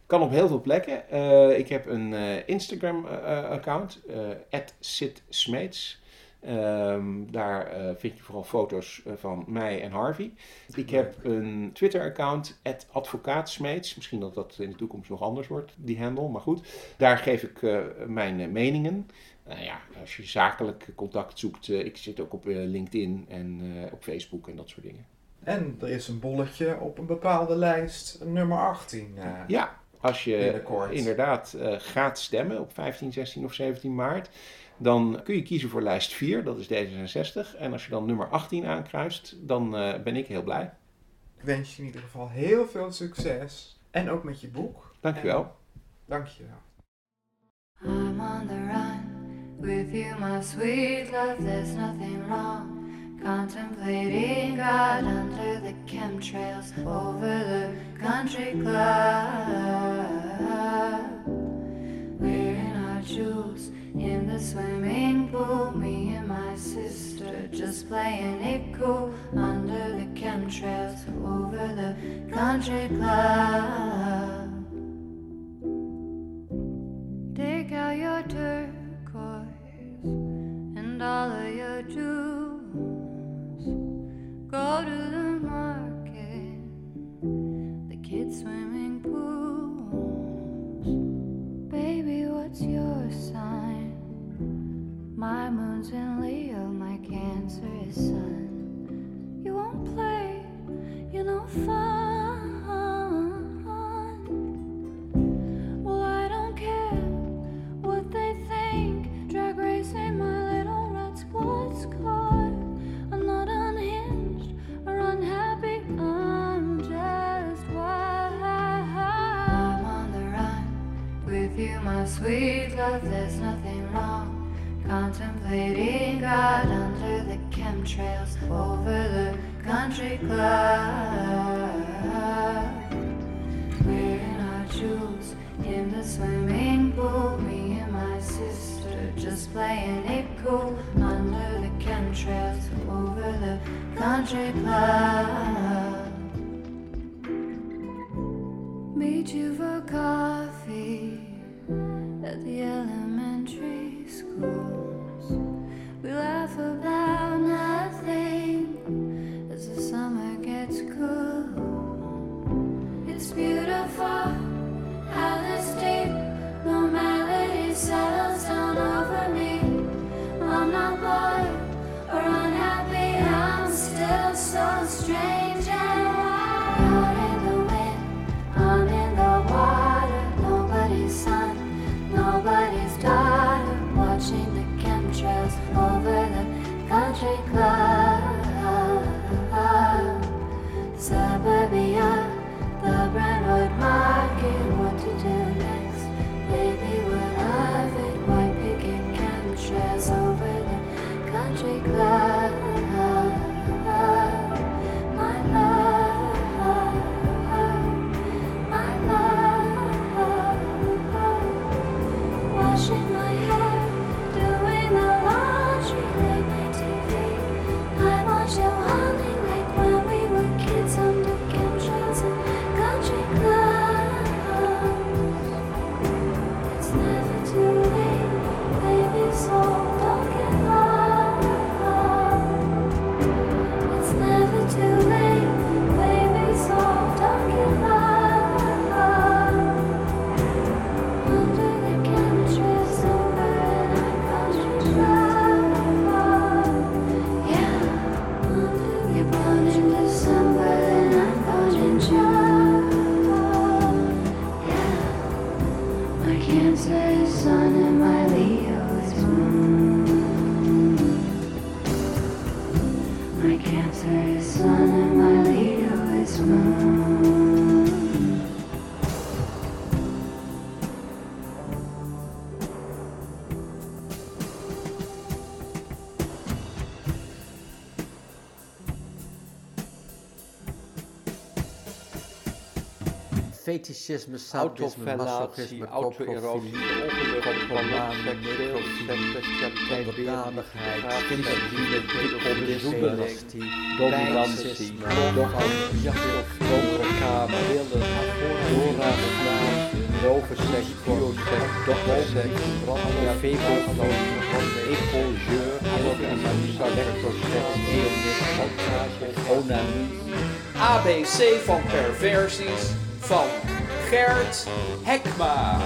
Kan op heel veel plekken. Eh, ik heb een eh, Instagram-account, uh, @sitsmeets. Ehm, daar eh, vind je vooral foto's eh, van mij en Harvey. Ik heb een Twitter-account, advocaatsmeets. Misschien dat dat in de toekomst nog anders wordt, die handle, maar goed. Daar geef ik eh, mijn eh, meningen. Nou ja, als je zakelijk contact zoekt, eh, ik zit ook op eh, LinkedIn en eh, op Facebook en dat soort dingen. En er is een bolletje op een bepaalde lijst, nummer 18. eh. Ja, als je Binnenkort. inderdaad eh, gaat stemmen op 15, 16 of 17 maart, dan kun je kiezen voor lijst 4, dat is D66. En als je dan nummer 18 aankruist, dan eh, ben ik heel blij. Ik wens je in ieder geval heel veel succes. En ook met je boek. Dankjewel. En- Dankjewel. I'm on the run with you, my sweet love. There's nothing wrong. Contemplating God under the chemtrails over the country club. Wearing our jewels in the swimming pool. Me and my sister just playing it cool under the chemtrails over the country club. Take out your turquoise My moon's in Leo, my Cancer is Sun. You won't play, you know fun. Well, I don't care what they think. Drag racing my little red sports car. I'm not unhinged or unhappy. I'm just wild. I'm on the run with you, my sweet love. There's nothing. Contemplating God under the chemtrails over the country club. Wearing our jewels in the swimming pool. Me and my sister just playing it cool under the chemtrails over the country club. Meet you for coffee at the elementary schools. We laugh My cancer is sun and my Leo is moon. Fetischisme, sadisme, masochisme, auto-erosie, onderdanigheid, seksueel, dysonantie, dominantie, willen, doorraadslagen, lovenseks, bioseks, dochterseks, febelfloos, epongeur, electroseks, eonist, montage, onanie, ABC van perversies van Gert Hekma.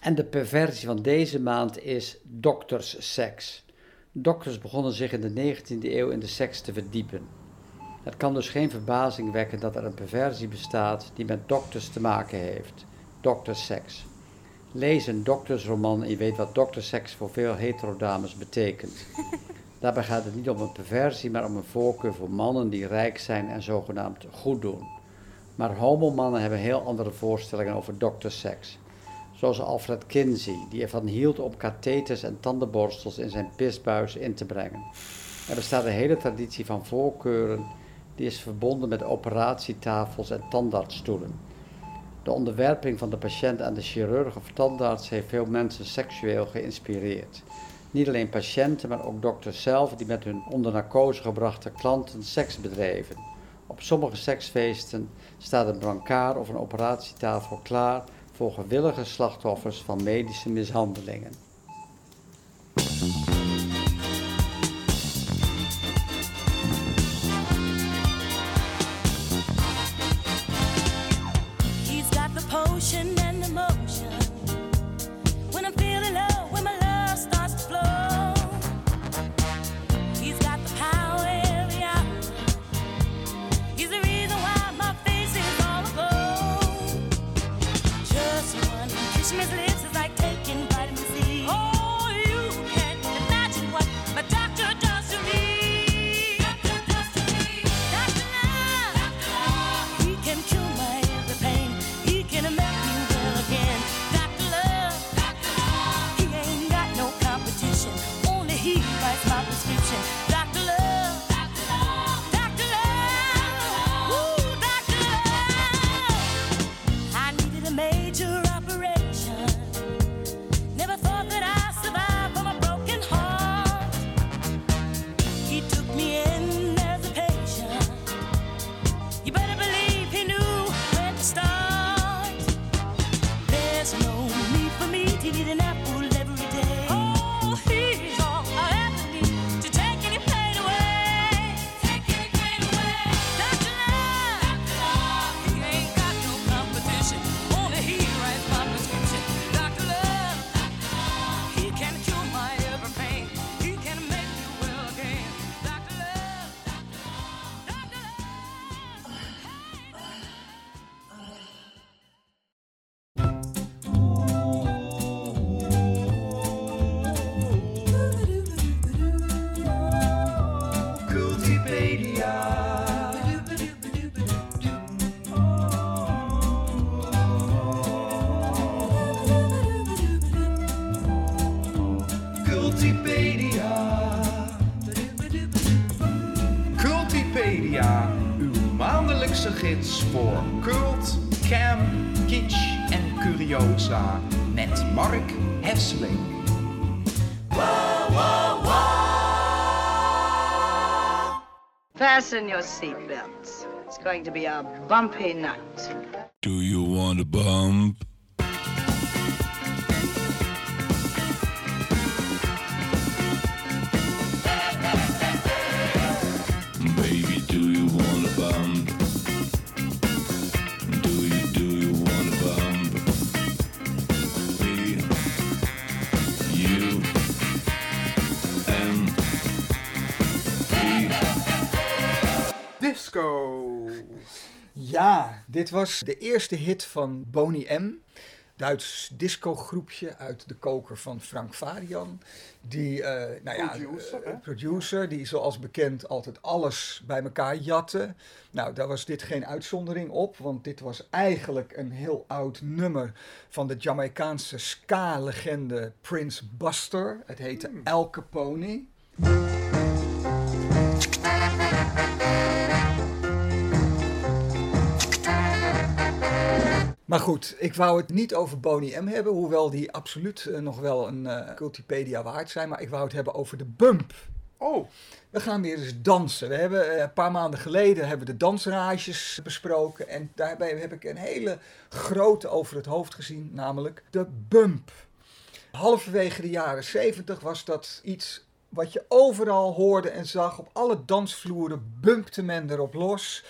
En de perversie van deze maand is doktersseks. Dokters begonnen zich in de 19e eeuw in de seks te verdiepen. Het kan dus geen verbazing wekken dat er een perversie bestaat die met dokters te maken heeft. Doktersseks. Lees een doktersroman en je weet wat dokterseks voor veel heterodames betekent. Daarbij gaat het niet om een perversie, maar om een voorkeur voor mannen die rijk zijn en zogenaamd goed doen. Maar homomannen hebben heel andere voorstellingen over dokterseks. Zoals Alfred Kinsey, die ervan hield om katheters en tandenborstels in zijn pisbuis in te brengen. Er bestaat een hele traditie van voorkeuren, die is verbonden met operatietafels en tandartsstoelen. De onderwerping van de patiënt aan de chirurg of tandarts heeft veel mensen seksueel geïnspireerd. Niet alleen patiënten, maar ook dokters zelf die met hun onder narcose gebrachte klanten seks bedreven. Op sommige seksfeesten staat een brancard of een operatietafel klaar voor gewillige slachtoffers van medische mishandelingen. Fasten your seatbelts. It's going to be a bumpy night. Do you want a bump? Ja, dit was de eerste hit van Boney M. Duits discogroepje uit de koker van Frank Varian. Die, eh, nou ja, Producer, eh, producer, die zoals bekend altijd alles bij elkaar jatte. Nou, daar was dit geen uitzondering op, want dit was eigenlijk een heel oud nummer van de Jamaicaanse ska-legende Prince Buster. Het heette Hmm. El Capone. Maar goed, ik wou het niet over Boney M hebben, hoewel die absoluut eh, nog wel een eh Cultipedia waard zijn. Maar ik wou het hebben over de bump. Oh, We gaan weer eens dansen. We hebben eh, een paar maanden geleden hebben we de dansrages besproken. En daarbij heb ik een hele grote over het hoofd gezien, namelijk de bump. Halverwege de jaren 70 was dat iets wat je overal hoorde en zag. Op alle dansvloeren bumpte men erop los.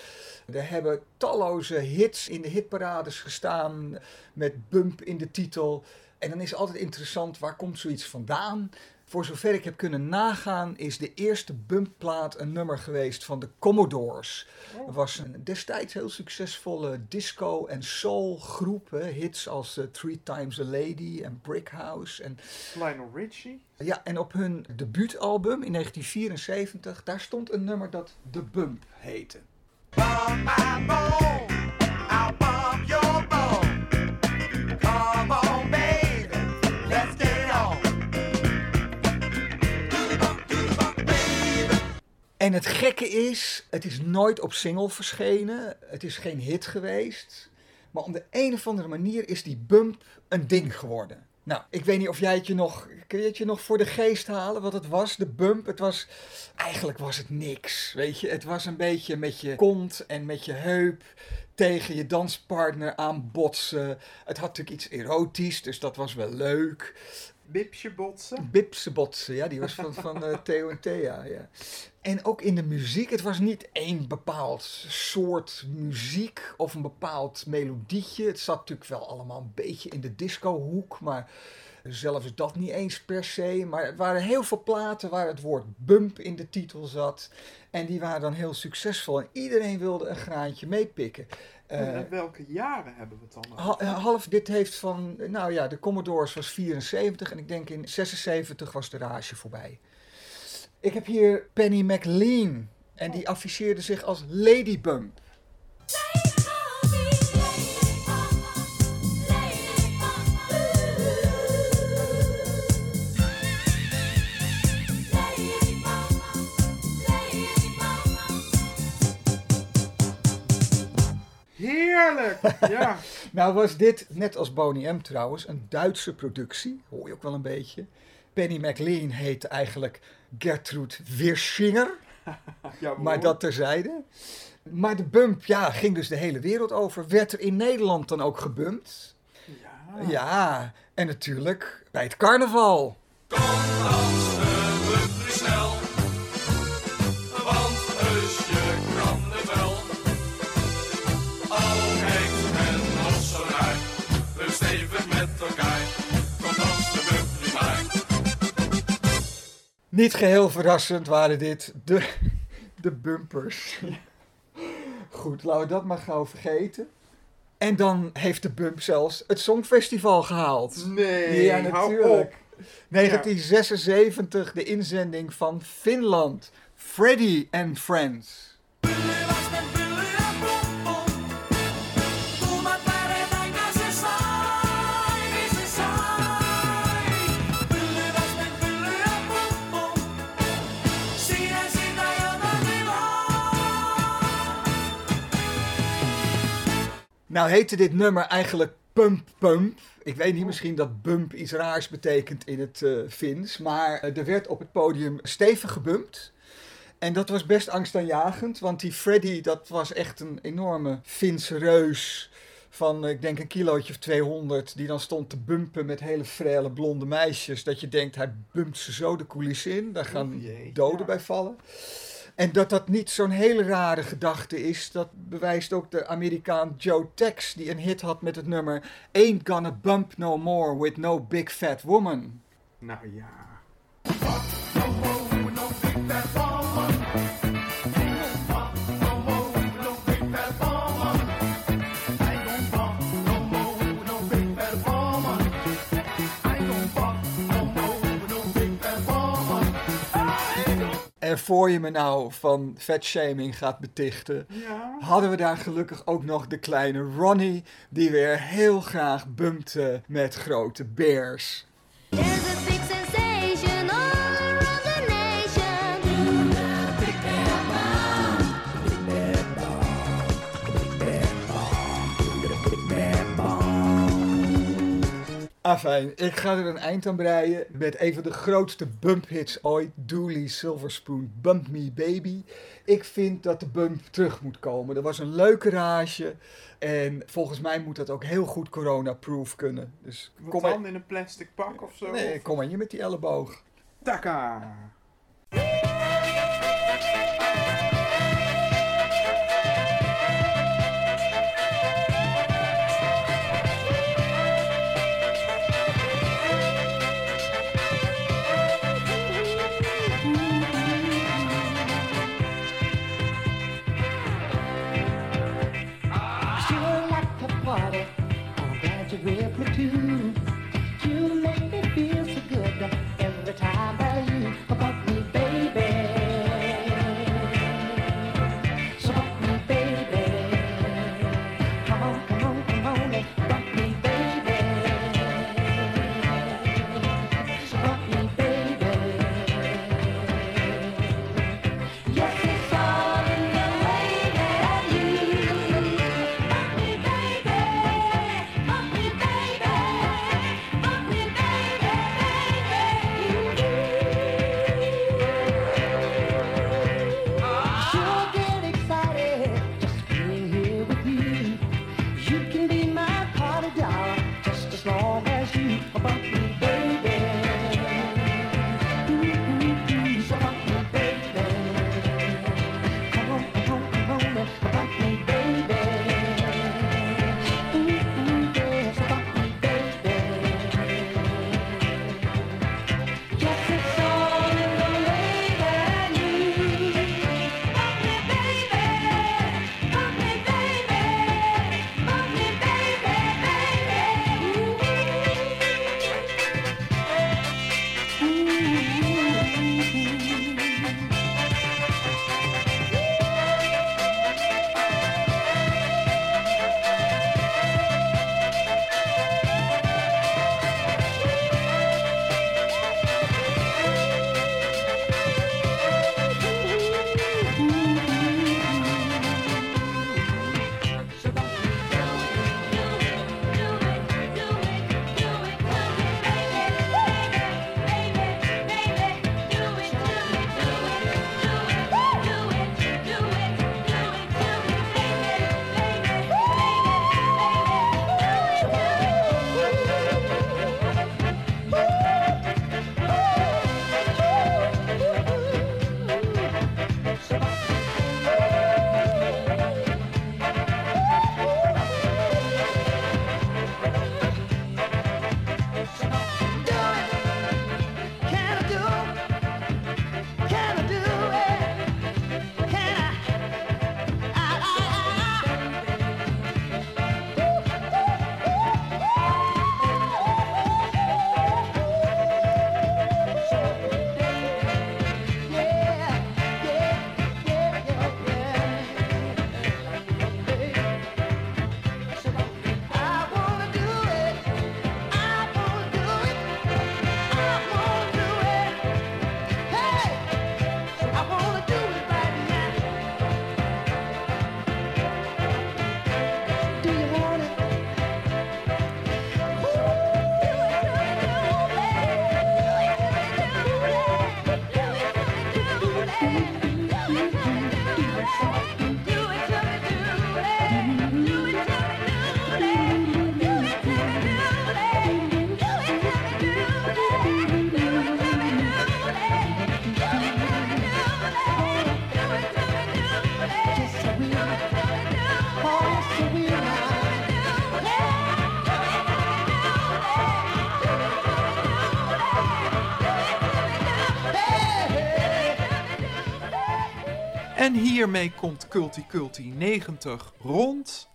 Er hebben talloze hits in de hitparades gestaan met bump in de titel. En dan is altijd interessant, waar komt zoiets vandaan? Voor zover ik heb kunnen nagaan, is de eerste bumpplaat een nummer geweest van de Commodores. Het was een destijds heel succesvolle disco- en soul-groep. Hits als eh, Three Times a Lady en Brick House. En, Lionel Richie. ja, en op hun debuutalbum in 1974, daar stond een nummer dat The Bump heette. En het gekke is, het is nooit op single verschenen. Het is geen hit geweest. Maar om de een of andere manier is die bump een ding geworden. Nou, ik weet niet of jij het je nog... Kun je het je nog voor de geest halen wat het was, de bump? Het was... Eigenlijk was het niks, weet je. Het was een beetje met je kont en met je heup tegen je danspartner aanbotsen. Het had natuurlijk iets erotisch, dus dat was wel leuk. Bipsje botsen. Bipse botsen, ja, die was van, van eh, Theo en Thea, ja. En ook in de muziek, het was niet één bepaald soort muziek of een bepaald melodietje. Het zat natuurlijk wel allemaal een beetje in de discohoek, maar zelfs dat niet eens per se. Maar er waren heel veel platen waar het woord bump in de titel zat. En die waren dan heel succesvol en iedereen wilde een graantje meepikken. Eh, en welke jaren hebben we het dan? Over? half dit heeft van, nou ja, de Commodores was 74 en ik denk in 76 was de rage voorbij. Ik heb hier Penny McLean en die afficheerde zich als Lady Bump. Heerlijk! Ja. Nou was dit, net als Boney M trouwens, een Duitse productie, hoor je ook wel een beetje. Penny McLean heette eigenlijk Gertrude Wirschinger. ja Maar dat terzijde. Maar de bump, ja, ging dus de hele wereld over. Werd er in Nederland dan ook gebumpt? Ja. Ja, en natuurlijk bij het carnaval. Kom Niet geheel verrassend waren dit de, de bumpers. Goed, laten we dat maar gauw vergeten. En dan heeft de bump zelfs het Songfestival gehaald. Nee, ja, natuurlijk. op. 1976, de inzending van Finland. Freddy and Friends. Nou heette dit nummer eigenlijk Pump Pump. Ik weet niet, misschien dat bump iets raars betekent in het eh Fins. Maar eh, er werd op het podium stevig gebumpt. En dat was best angstaanjagend, want die Freddy, dat was echt een enorme Finse reus van, eh, ik denk, een kilootje of 200, die dan stond te bumpen met hele frele blonde meisjes. Dat je denkt, hij bumpt ze zo de coulissen in, daar gaan Oh jee, doden ja. bij vallen. En dat dat niet zo'n hele rare gedachte is, dat bewijst ook de Amerikaan Joe Tex, die een hit had met het nummer Ain't Gonna Bump No More With No Big Fat Woman. Nou ja. En voor je me nou van vetshaming gaat betichten, Ja. hadden we daar gelukkig ook nog de kleine Ronnie, die weer heel graag bumpte met grote bears. Afijn, ik ga er een eind aan breien met een van de grootste bumphits ooit. Dooley Silverspoon, Bump Me Baby. Ik vind dat de bump terug moet komen. Er was een leuke rage. En volgens mij moet dat ook heel goed corona-proof kunnen. Dus Kom kom dan maar, in een plastic pak of zo? nee, kom maar hier met die elleboog. Taka! Hiermee komt Culti Culti 90 rond.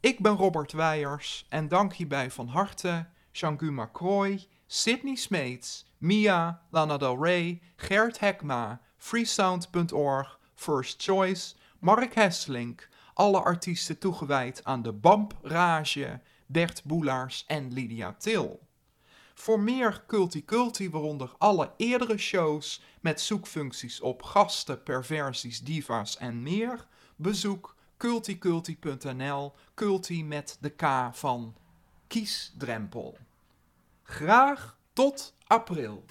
Ik ben Robert Weijers en dank hierbij van harte Jean-Guy Macroy, Sydney Smeets, Mia, Lana Del Rey, Gert Hekma, freesound.org, First Choice, Mark Hesselink, alle artiesten toegewijd aan de Bamp Rage, Bert Boelaars en Lydia Til. Voor meer Culti Culti, waaronder alle eerdere shows met zoekfuncties op gasten, perversies, diva's en meer, bezoek culticulti.nl, culti met de K van kiesdrempel. Graag tot april.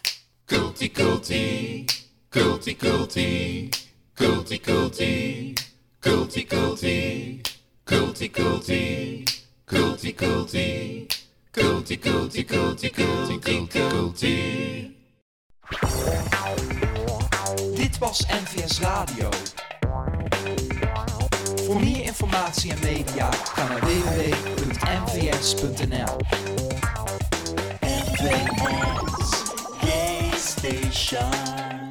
Culti culti, culti culti, culti culti, culti culti, culti culti, culti culti, culti culti, culti culti, culti. Dit was NVS Radio. Voor meer informatie en media ga naar www.nvs.nl. NVS Station.